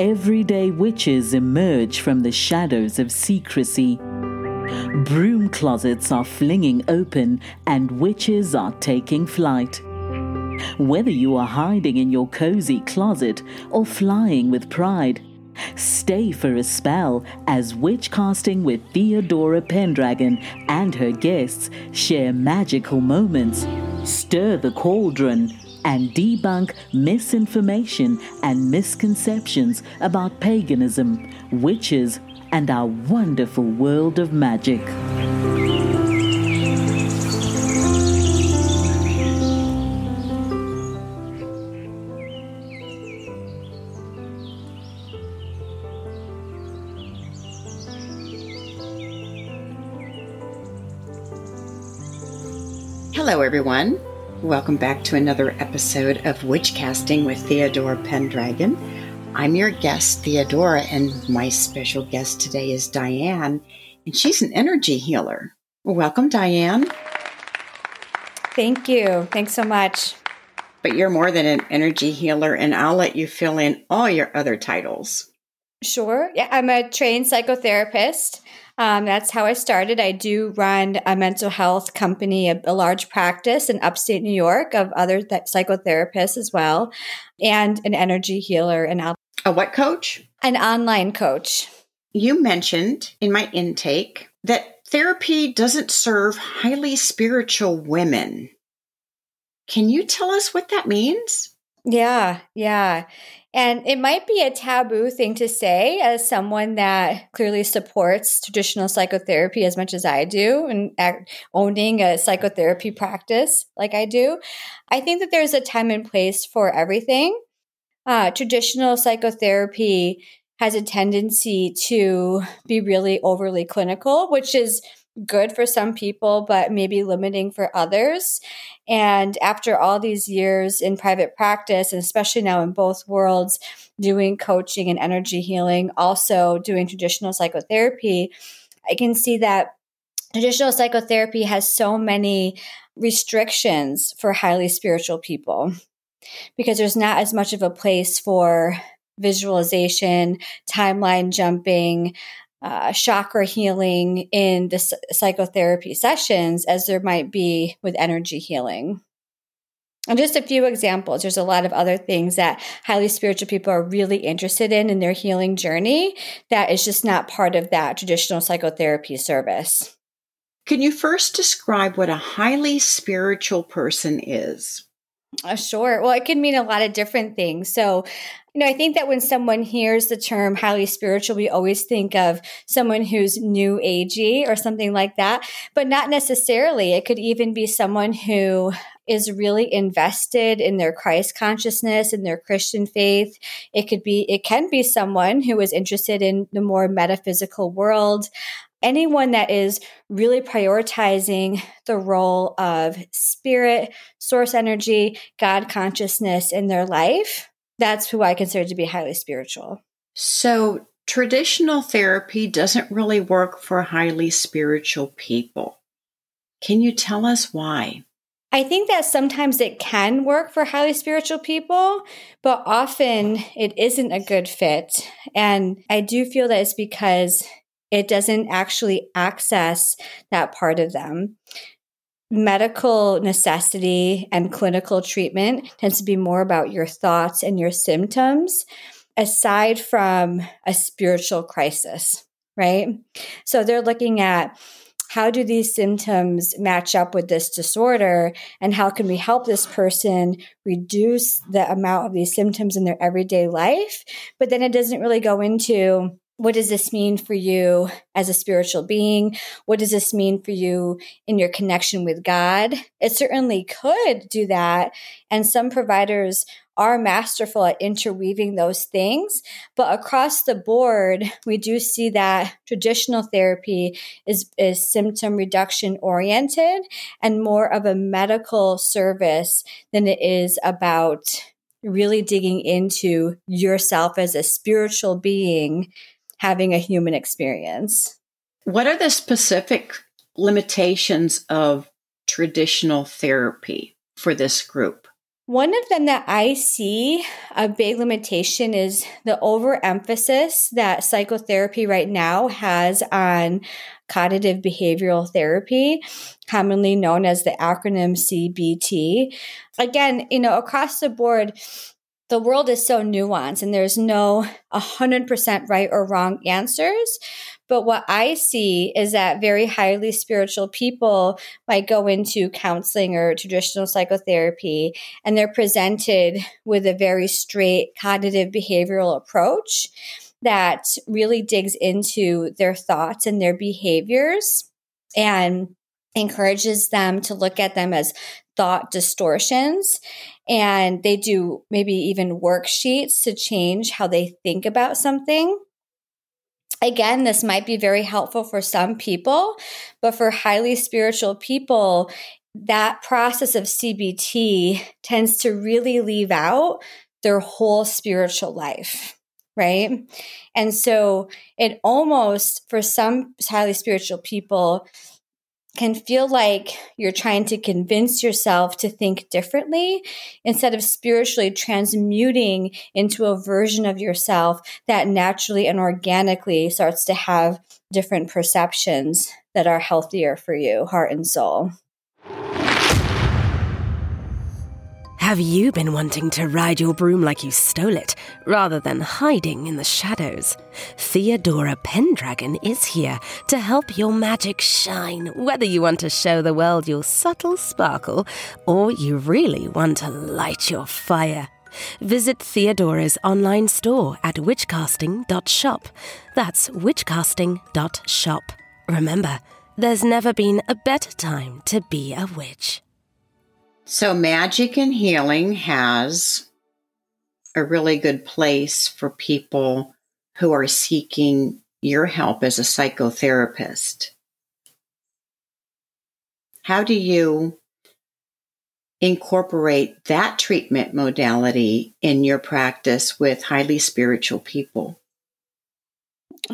everyday witches emerge from the shadows of secrecy. Broom closets are flinging open and witches are taking flight. Whether you are hiding in your cozy closet or flying with pride, stay for a spell as witch casting with Theodora Pendragon and her guests share magical moments, stir the cauldron, and debunk misinformation and misconceptions about paganism, witches, and our wonderful world of magic. Hello, everyone. Welcome back to another episode of Witchcasting with Theodora Pendragon. I'm your guest, Theodora, and my special guest today is Diane, and she's an energy healer. Welcome, Diane. Thank you. Thanks so much. But you're more than an energy healer, and I'll let you fill in all your other titles. Sure. Yeah, I'm a trained psychotherapist. Um, that's how I started. I do run a mental health company, a, a large practice in upstate New York of other th- psychotherapists as well, and an energy healer and a what coach? An online coach. You mentioned in my intake that therapy doesn't serve highly spiritual women. Can you tell us what that means? Yeah, yeah. And it might be a taboo thing to say as someone that clearly supports traditional psychotherapy as much as I do and owning a psychotherapy practice like I do. I think that there's a time and place for everything. Uh, traditional psychotherapy has a tendency to be really overly clinical, which is good for some people, but maybe limiting for others. And after all these years in private practice, and especially now in both worlds, doing coaching and energy healing, also doing traditional psychotherapy, I can see that traditional psychotherapy has so many restrictions for highly spiritual people because there's not as much of a place for visualization, timeline jumping, uh, chakra healing in the psychotherapy sessions as there might be with energy healing. And just a few examples. There's a lot of other things that highly spiritual people are really interested in in their healing journey that is just not part of that traditional psychotherapy service. Can you first describe what a highly spiritual person is? Uh, sure. Well, it can mean a lot of different things. So, you know, I think that when someone hears the term highly spiritual, we always think of someone who's new agey or something like that, but not necessarily. It could even be someone who is really invested in their Christ consciousness and their Christian faith. It could be, it can be someone who is interested in the more metaphysical world anyone that is really prioritizing the role of spirit, source energy, God consciousness in their life, that's who I consider to be highly spiritual. So, traditional therapy doesn't really work for highly spiritual people. Can you tell us why? I think that sometimes it can work for highly spiritual people, but often it isn't a good fit. And I do feel that it's because it doesn't actually access that part of them. Medical necessity and clinical treatment tends to be more about your thoughts and your symptoms, aside from a spiritual crisis, right? So they're looking at how do these symptoms match up with this disorder and how can we help this person reduce the amount of these symptoms in their everyday life but then it doesn't really go into what does this mean for you as a spiritual being? What does this mean for you in your connection with God? It certainly could do that. And some providers are masterful at interweaving those things. But across the board, we do see that traditional therapy is, is symptom reduction oriented and more of a medical service than it is about really digging into yourself as a spiritual being having a human experience. What are the specific limitations of traditional therapy for this group? One of them that I see a big limitation is the overemphasis that psychotherapy right now has on cognitive behavioral therapy, commonly known as the acronym CBT. Again, you know, across the board, the world is so nuanced and there's no 100% right or wrong answers. But what I see is that very highly spiritual people might go into counseling or traditional psychotherapy and they're presented with a very straight cognitive behavioral approach that really digs into their thoughts and their behaviors and encourages them to look at them as thought distortions. And they do maybe even worksheets to change how they think about something. Again, this might be very helpful for some people, but for highly spiritual people, that process of CBT tends to really leave out their whole spiritual life right? And so it almost, for some highly spiritual people, can feel like you're trying to convince yourself to think differently instead of spiritually transmuting into a version of yourself that naturally and organically starts to have different perceptions that are healthier for you, heart and soul. Have you been wanting to ride your broom like you stole it, rather than hiding in the shadows? Theodora Pendragon is here to help your magic shine, whether you want to show the world your subtle sparkle or you really want to light your fire. Visit Theodora's online store at witchcasting.shop. That's witchcasting.shop. Remember, there's never been a better time to be a witch. So, magic and healing has a really good place for people who are seeking your help as a psychotherapist. How do you incorporate that treatment modality in your practice with highly spiritual people?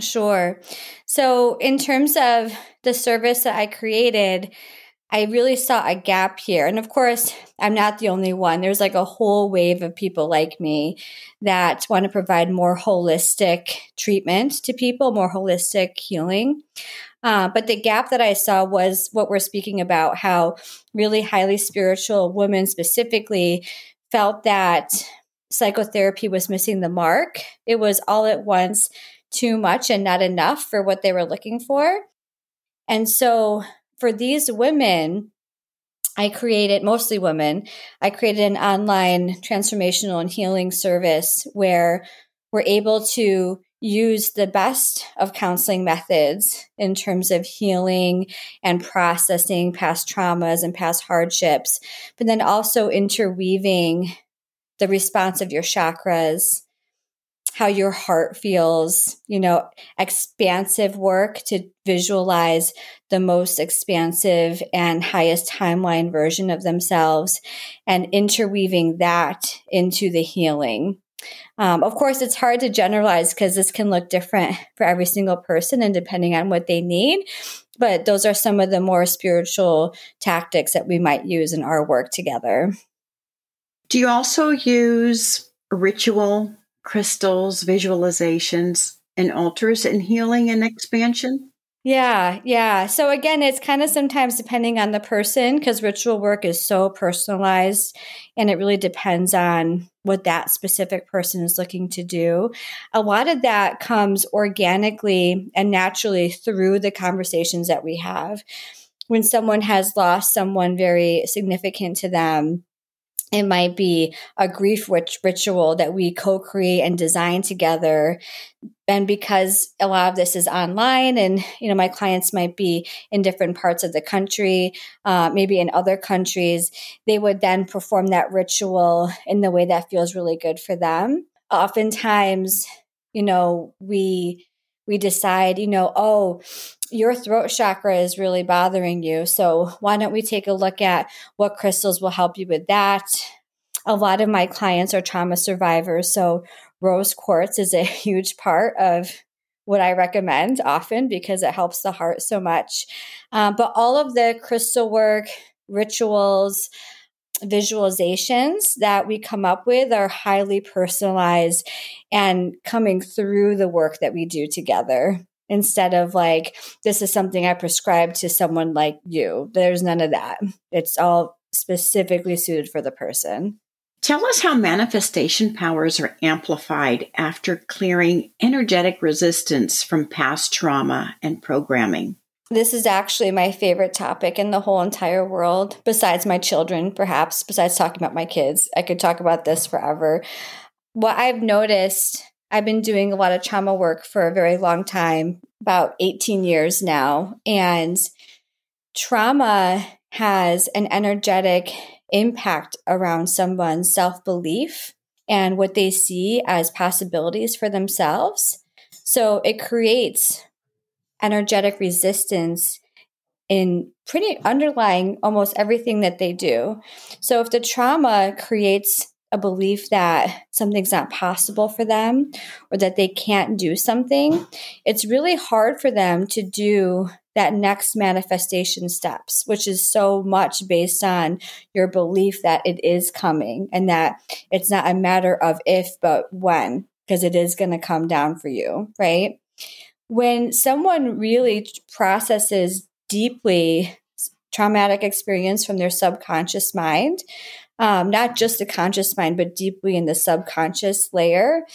Sure. So, in terms of the service that I created, I really saw a gap here. And of course, I'm not the only one. There's like a whole wave of people like me that want to provide more holistic treatment to people, more holistic healing. Uh, but the gap that I saw was what we're speaking about how really highly spiritual women specifically felt that psychotherapy was missing the mark. It was all at once too much and not enough for what they were looking for. And so for these women, I created mostly women. I created an online transformational and healing service where we're able to use the best of counseling methods in terms of healing and processing past traumas and past hardships, but then also interweaving the response of your chakras how your heart feels, you know, expansive work to visualize the most expansive and highest timeline version of themselves and interweaving that into the healing. Um, of course, it's hard to generalize because this can look different for every single person and depending on what they need. But those are some of the more spiritual tactics that we might use in our work together. Do you also use ritual crystals, visualizations, and altars in healing and expansion? Yeah, yeah. So again, it's kind of sometimes depending on the person because ritual work is so personalized and it really depends on what that specific person is looking to do. A lot of that comes organically and naturally through the conversations that we have. When someone has lost someone very significant to them, it might be a grief rich- ritual that we co-create and design together. And because a lot of this is online and you know my clients might be in different parts of the country uh, maybe in other countries they would then perform that ritual in the way that feels really good for them. Oftentimes you know we we decide you know oh your throat chakra is really bothering you. So why don't we take a look at what crystals will help you with that? A lot of my clients are trauma survivors. So rose quartz is a huge part of what I recommend often because it helps the heart so much. Um, but all of the crystal work, rituals, visualizations that we come up with are highly personalized and coming through the work that we do together instead of like, this is something I prescribe to someone like you. There's none of that. It's all specifically suited for the person. Tell us how manifestation powers are amplified after clearing energetic resistance from past trauma and programming. This is actually my favorite topic in the whole entire world, besides my children, perhaps, besides talking about my kids. I could talk about this forever. What I've noticed, I've been doing a lot of trauma work for a very long time, about 18 years now. And trauma has an energetic impact around someone's self belief and what they see as possibilities for themselves. So it creates energetic resistance in pretty underlying almost everything that they do. So if the trauma creates a belief that something's not possible for them or that they can't do something, it's really hard for them to do that next manifestation steps, which is so much based on your belief that it is coming and that it's not a matter of if, but when, because it is going to come down for you, right? When someone really processes deeply traumatic experience from their subconscious mind, um, not just the conscious mind, but deeply in the subconscious layer,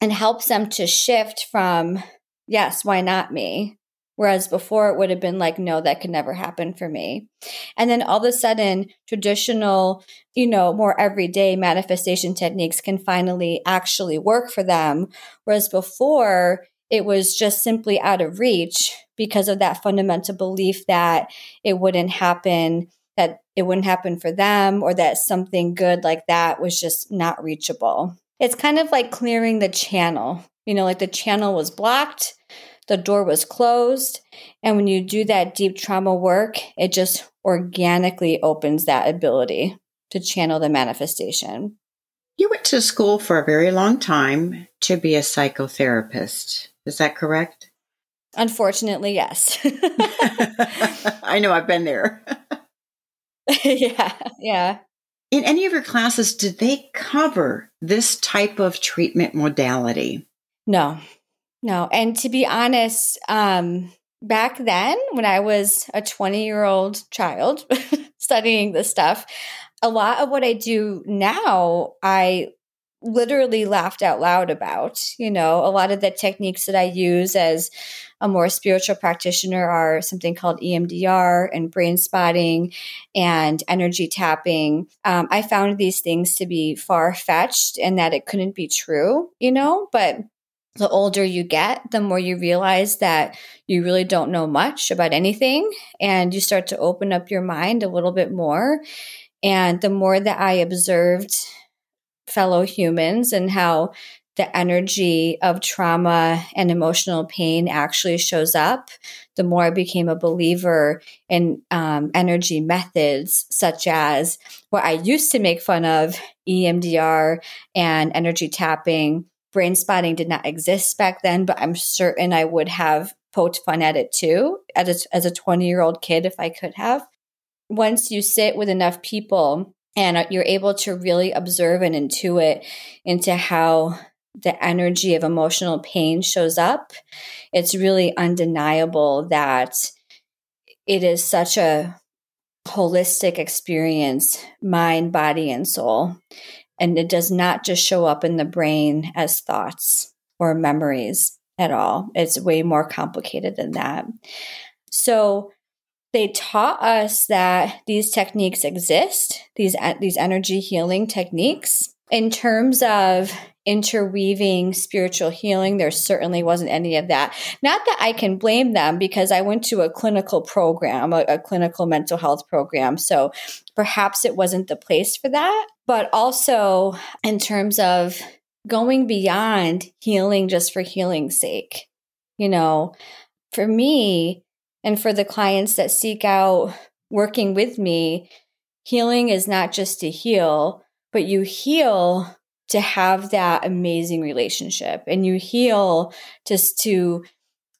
and helps them to shift from, yes, why not me? Whereas before it would have been like, no, that could never happen for me. And then all of a sudden, traditional, you know, more everyday manifestation techniques can finally actually work for them. Whereas before, it was just simply out of reach because of that fundamental belief that it wouldn't happen, that it wouldn't happen for them, or that something good like that was just not reachable. It's kind of like clearing the channel. You know, like the channel was blocked, the door was closed. And when you do that deep trauma work, it just organically opens that ability to channel the manifestation. You went to school for a very long time to be a psychotherapist. Is that correct? Unfortunately, yes. I know I've been there. yeah, yeah. In any of your classes, did they cover this type of treatment modality? No, no. And to be honest, um, back then, when I was a 20 year old child studying this stuff, a lot of what I do now, I literally laughed out loud about. You know, a lot of the techniques that I use as a more spiritual practitioner are something called EMDR and brain spotting and energy tapping. Um, I found these things to be far fetched and that it couldn't be true, you know, but the older you get, the more you realize that you really don't know much about anything and you start to open up your mind a little bit more. And the more that I observed fellow humans and how the energy of trauma and emotional pain actually shows up, the more I became a believer in um, energy methods such as what I used to make fun of EMDR and energy tapping. Brain spotting did not exist back then, but I'm certain I would have poked fun at it too as a, as a 20 year old kid if I could have. Once you sit with enough people and uh, you're able to really observe and intuit into how the energy of emotional pain shows up, it's really undeniable that it is such a holistic experience, mind, body, and soul. And it does not just show up in the brain as thoughts or memories at all. It's way more complicated than that. So, they taught us that these techniques exist, these these energy healing techniques. In terms of interweaving spiritual healing, there certainly wasn't any of that. Not that I can blame them because I went to a clinical program, a, a clinical mental health program. So perhaps it wasn't the place for that. But also in terms of going beyond healing just for healing's sake. You know, for me, and for the clients that seek out working with me, healing is not just to heal, but you heal to have that amazing relationship and you heal just to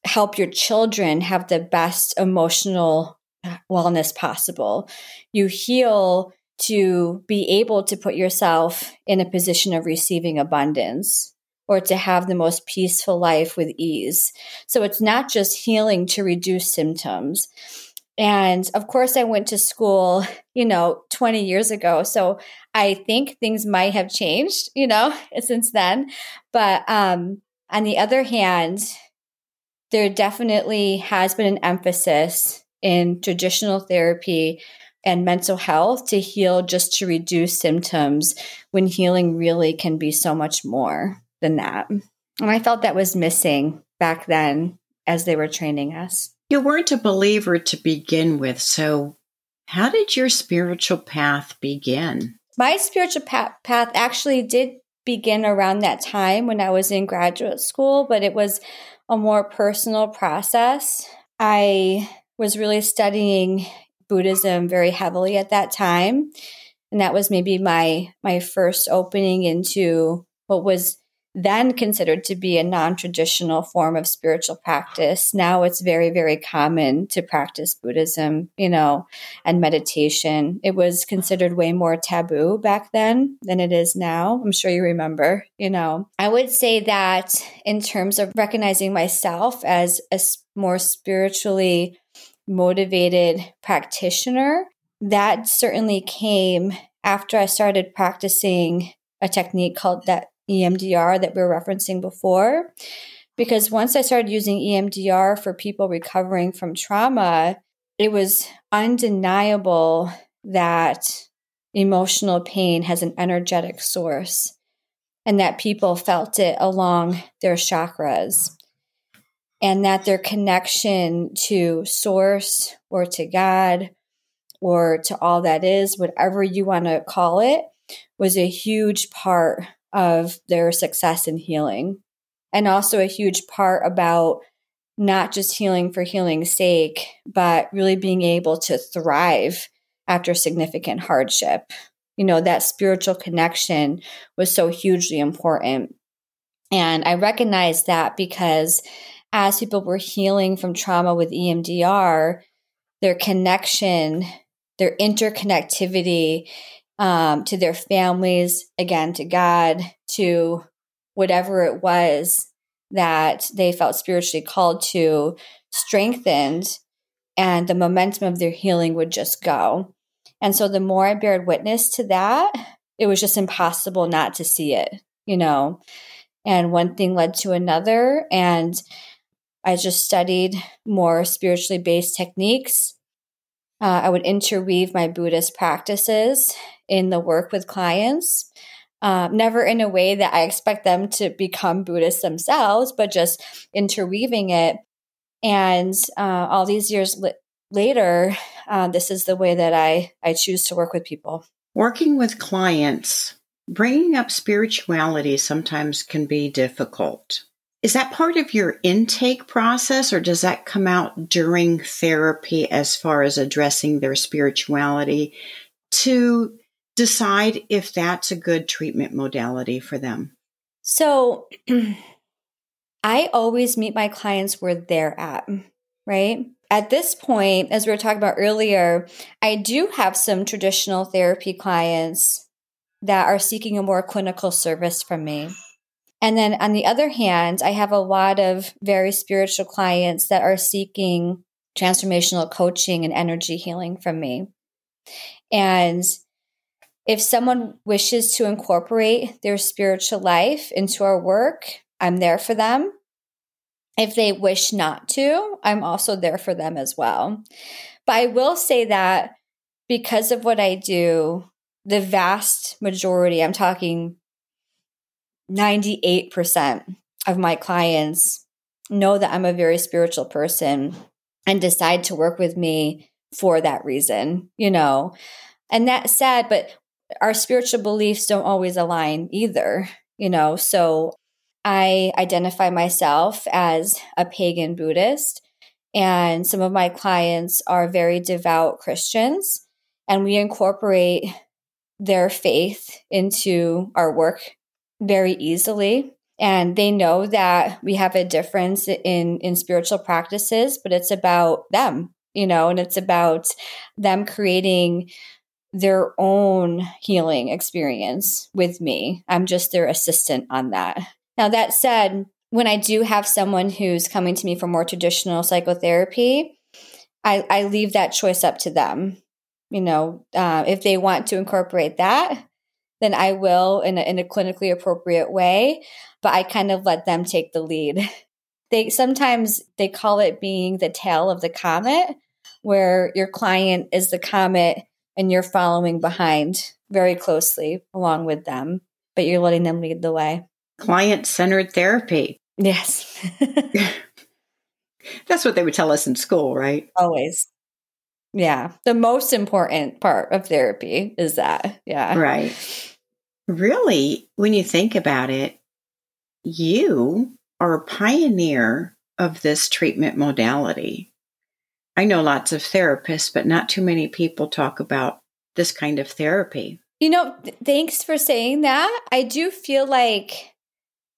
help your children have the best emotional uh, wellness possible. You heal to be able to put yourself in a position of receiving abundance or to have the most peaceful life with ease. So it's not just healing to reduce symptoms. And of course, I went to school, you know, 20 years ago. So I think things might have changed, you know, since then. But um, on the other hand, there definitely has been an emphasis in traditional therapy and mental health to heal just to reduce symptoms when healing really can be so much more than that. And I felt that was missing back then as they were training us. You weren't a believer to begin with. So, how did your spiritual path begin? My spiritual path, path actually did begin around that time when I was in graduate school, but it was a more personal process. I was really studying Buddhism very heavily at that time, and that was maybe my my first opening into what was then considered to be a non traditional form of spiritual practice. Now it's very, very common to practice Buddhism, you know, and meditation. It was considered way more taboo back then than it is now. I'm sure you remember, you know. I would say that in terms of recognizing myself as a more spiritually motivated practitioner, that certainly came after I started practicing a technique called that EMDR that we were referencing before. Because once I started using EMDR for people recovering from trauma, it was undeniable that emotional pain has an energetic source and that people felt it along their chakras and that their connection to source or to God or to all that is, whatever you want to call it, was a huge part of their success in healing. And also a huge part about not just healing for healing's sake, but really being able to thrive after significant hardship. You know, that spiritual connection was so hugely important. And I recognize that because as people were healing from trauma with EMDR, their connection, their interconnectivity um, to their families, again, to God, to whatever it was that they felt spiritually called to, strengthened, and the momentum of their healing would just go. And so the more I bared witness to that, it was just impossible not to see it, you know. And one thing led to another. And I just studied more spiritually based techniques. Uh, I would interweave my Buddhist practices in the work with clients. Um, never in a way that I expect them to become Buddhists themselves, but just interweaving it. And uh, all these years li- later, uh, this is the way that I, I choose to work with people. Working with clients, bringing up spirituality sometimes can be difficult. Is that part of your intake process, or does that come out during therapy as far as addressing their spirituality to decide if that's a good treatment modality for them? So I always meet my clients where they're at, right? At this point, as we were talking about earlier, I do have some traditional therapy clients that are seeking a more clinical service from me. And then on the other hand, I have a lot of very spiritual clients that are seeking transformational coaching and energy healing from me. And if someone wishes to incorporate their spiritual life into our work, I'm there for them. If they wish not to, I'm also there for them as well. But I will say that because of what I do, the vast majority, I'm talking 98% of my clients know that I'm a very spiritual person and decide to work with me for that reason, you know. And that said, but our spiritual beliefs don't always align either, you know. So I identify myself as a pagan Buddhist, and some of my clients are very devout Christians, and we incorporate their faith into our work very easily. And they know that we have a difference in, in spiritual practices, but it's about them, you know, and it's about them creating their own healing experience with me. I'm just their assistant on that. Now, that said, when I do have someone who's coming to me for more traditional psychotherapy, I, I leave that choice up to them. You know, uh, if they want to incorporate that, then I will in a, in a clinically appropriate way. But I kind of let them take the lead. They sometimes they call it being the tail of the comet, where your client is the comet and you're following behind very closely along with them, but you're letting them lead the way. Client centered therapy. Yes. That's what they would tell us in school, right? Always. Yeah. The most important part of therapy is that. Yeah. Right. Really, when you think about it, you are a pioneer of this treatment modality. I know lots of therapists, but not too many people talk about this kind of therapy. You know, th- thanks for saying that. I do feel like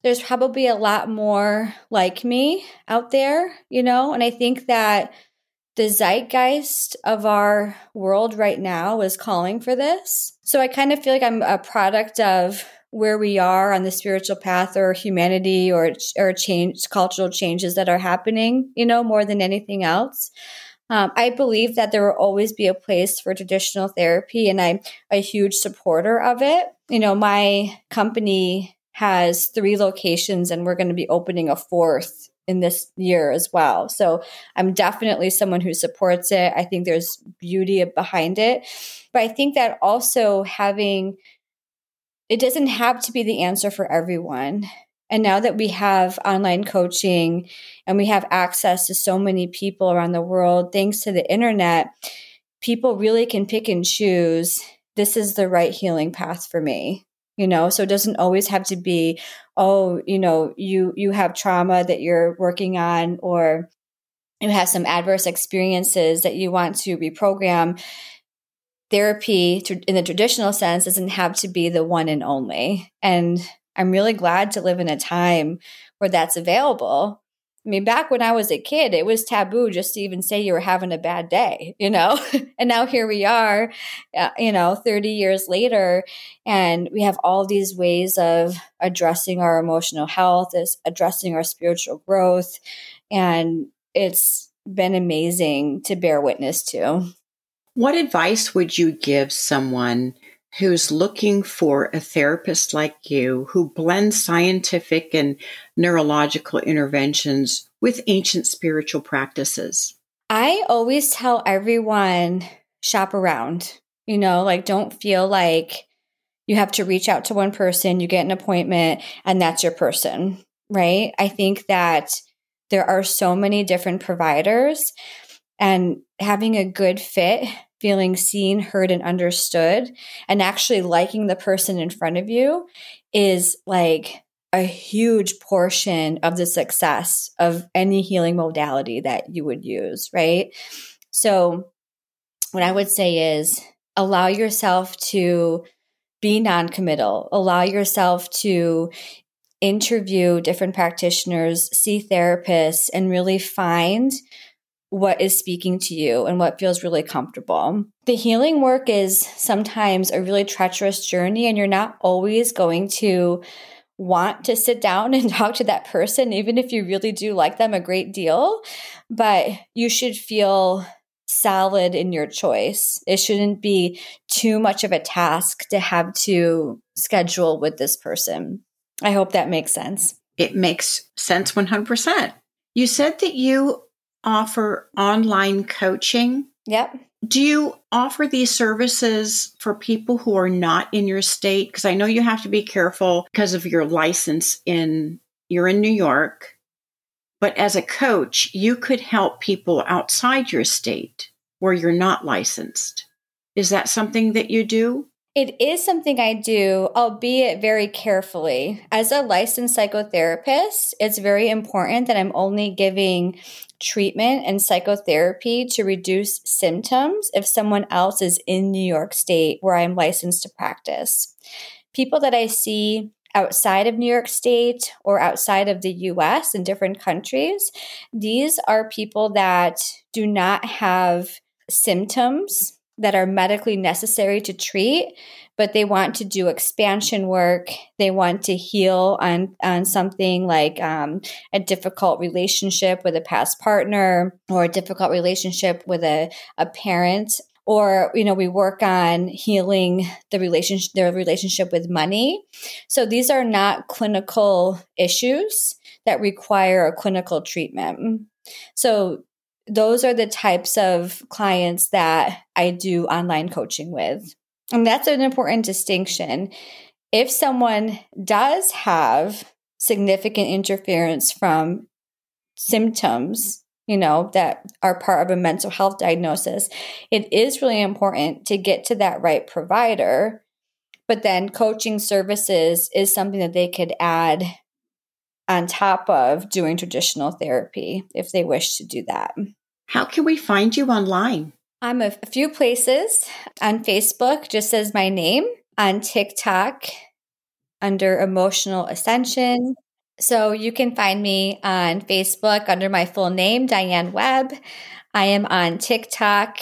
there's probably a lot more like me out there, you know, and I think that the zeitgeist of our world right now is calling for this. So I kind of feel like I'm a product of where we are on the spiritual path or humanity or or change cultural changes that are happening, you know, more than anything else. Um, I believe that there will always be a place for traditional therapy, and I'm a huge supporter of it. You know, my company has three locations, and we're going to be opening a fourth in this year as well. So I'm definitely someone who supports it. I think there's beauty behind it. But I think that also having it doesn't have to be the answer for everyone. And now that we have online coaching and we have access to so many people around the world, thanks to the internet, people really can pick and choose this is the right healing path for me. You know, so it doesn't always have to be, oh, you know, you you have trauma that you're working on or you have some adverse experiences that you want to reprogram therapy in the traditional sense doesn't have to be the one and only. And I'm really glad to live in a time where that's available. I mean, back when I was a kid, it was taboo just to even say you were having a bad day, you know? and now here we are, uh, you know, 30 years later, and we have all these ways of addressing our emotional health, is addressing our spiritual growth. And it's been amazing to bear witness to. What advice would you give someone who's looking for a therapist like you who blends scientific and neurological interventions with ancient spiritual practices? I always tell everyone shop around. You know, like don't feel like you have to reach out to one person, you get an appointment, and that's your person, right? I think that there are so many different providers, and having a good fit feeling seen, heard, and understood, and actually liking the person in front of you is like a huge portion of the success of any healing modality that you would use, right? So, what I would say is allow yourself to be non committal, allow yourself to interview different practitioners, see therapists, and really find what is speaking to you and what feels really comfortable. The healing work is sometimes a really treacherous journey, and you're not always going to want to sit down and talk to that person, even if you really do like them a great deal. But you should feel solid in your choice. It shouldn't be too much of a task to have to schedule with this person. I hope that makes sense. It makes sense 100%. You said that you offer online coaching. Yep. Do you offer these services for people who are not in your state? Because I know you have to be careful because of your license in you're in New York. But as a coach, you could help people outside your state where you're not licensed. Is that something that you do? It is something I do, albeit very carefully. As a licensed psychotherapist, it's very important that I'm only giving treatment and psychotherapy to reduce symptoms if someone else is in New York State where I'm licensed to practice. People that I see outside of New York State or outside of the US in different countries, these are people that do not have symptoms that are medically necessary to treat, but they want to do expansion work. They want to heal on, on something like um, a difficult relationship with a past partner or a difficult relationship with a, a parent. Or you know we work on healing the relationship their relationship with money. So these are not clinical issues that require a clinical treatment. So those are the types of clients that I do online coaching with. And that's an important distinction. If someone does have significant interference from symptoms, you know, that are part of a mental health diagnosis, it is really important to get to that right provider. But then coaching services is something that they could add on top of doing traditional therapy if they wish to do that. How can we find you online? I'm a few places on Facebook, just as my name, on TikTok under Emotional Ascension. So you can find me on Facebook under my full name, Diane Webb. I am on TikTok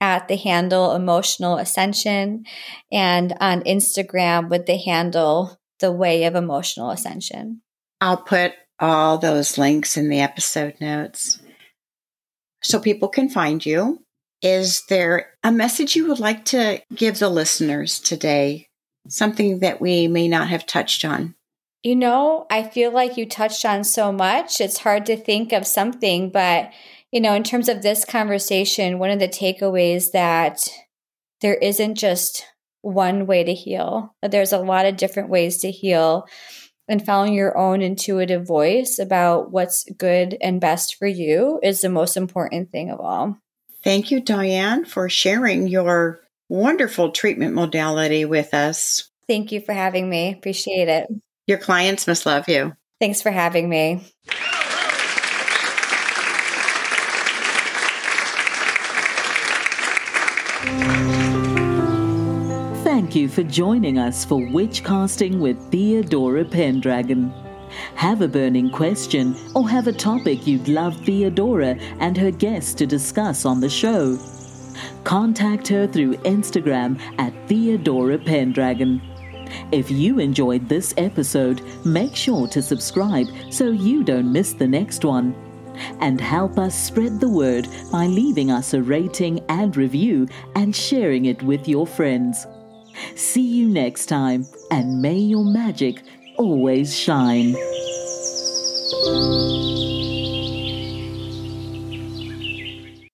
at the handle Emotional Ascension and on Instagram with the handle The Way of Emotional Ascension. I'll put all those links in the episode notes so people can find you. Is there a message you would like to give the listeners today? Something that we may not have touched on? You know, I feel like you touched on so much. It's hard to think of something, but, you know, in terms of this conversation, one of the takeaways that there isn't just one way to heal, there's a lot of different ways to heal and following your own intuitive voice about what's good and best for you is the most important thing of all. Thank you, Diane, for sharing your wonderful treatment modality with us. Thank you for having me. Appreciate it. Your clients must love you. Thanks for having me. For joining us for Witch Casting with Theodora Pendragon. Have a burning question or have a topic you'd love Theodora and her guests to discuss on the show? Contact her through Instagram at Theodora Pendragon. If you enjoyed this episode, make sure to subscribe so you don't miss the next one. And help us spread the word by leaving us a rating and review and sharing it with your friends. See you next time, and may your magic always shine.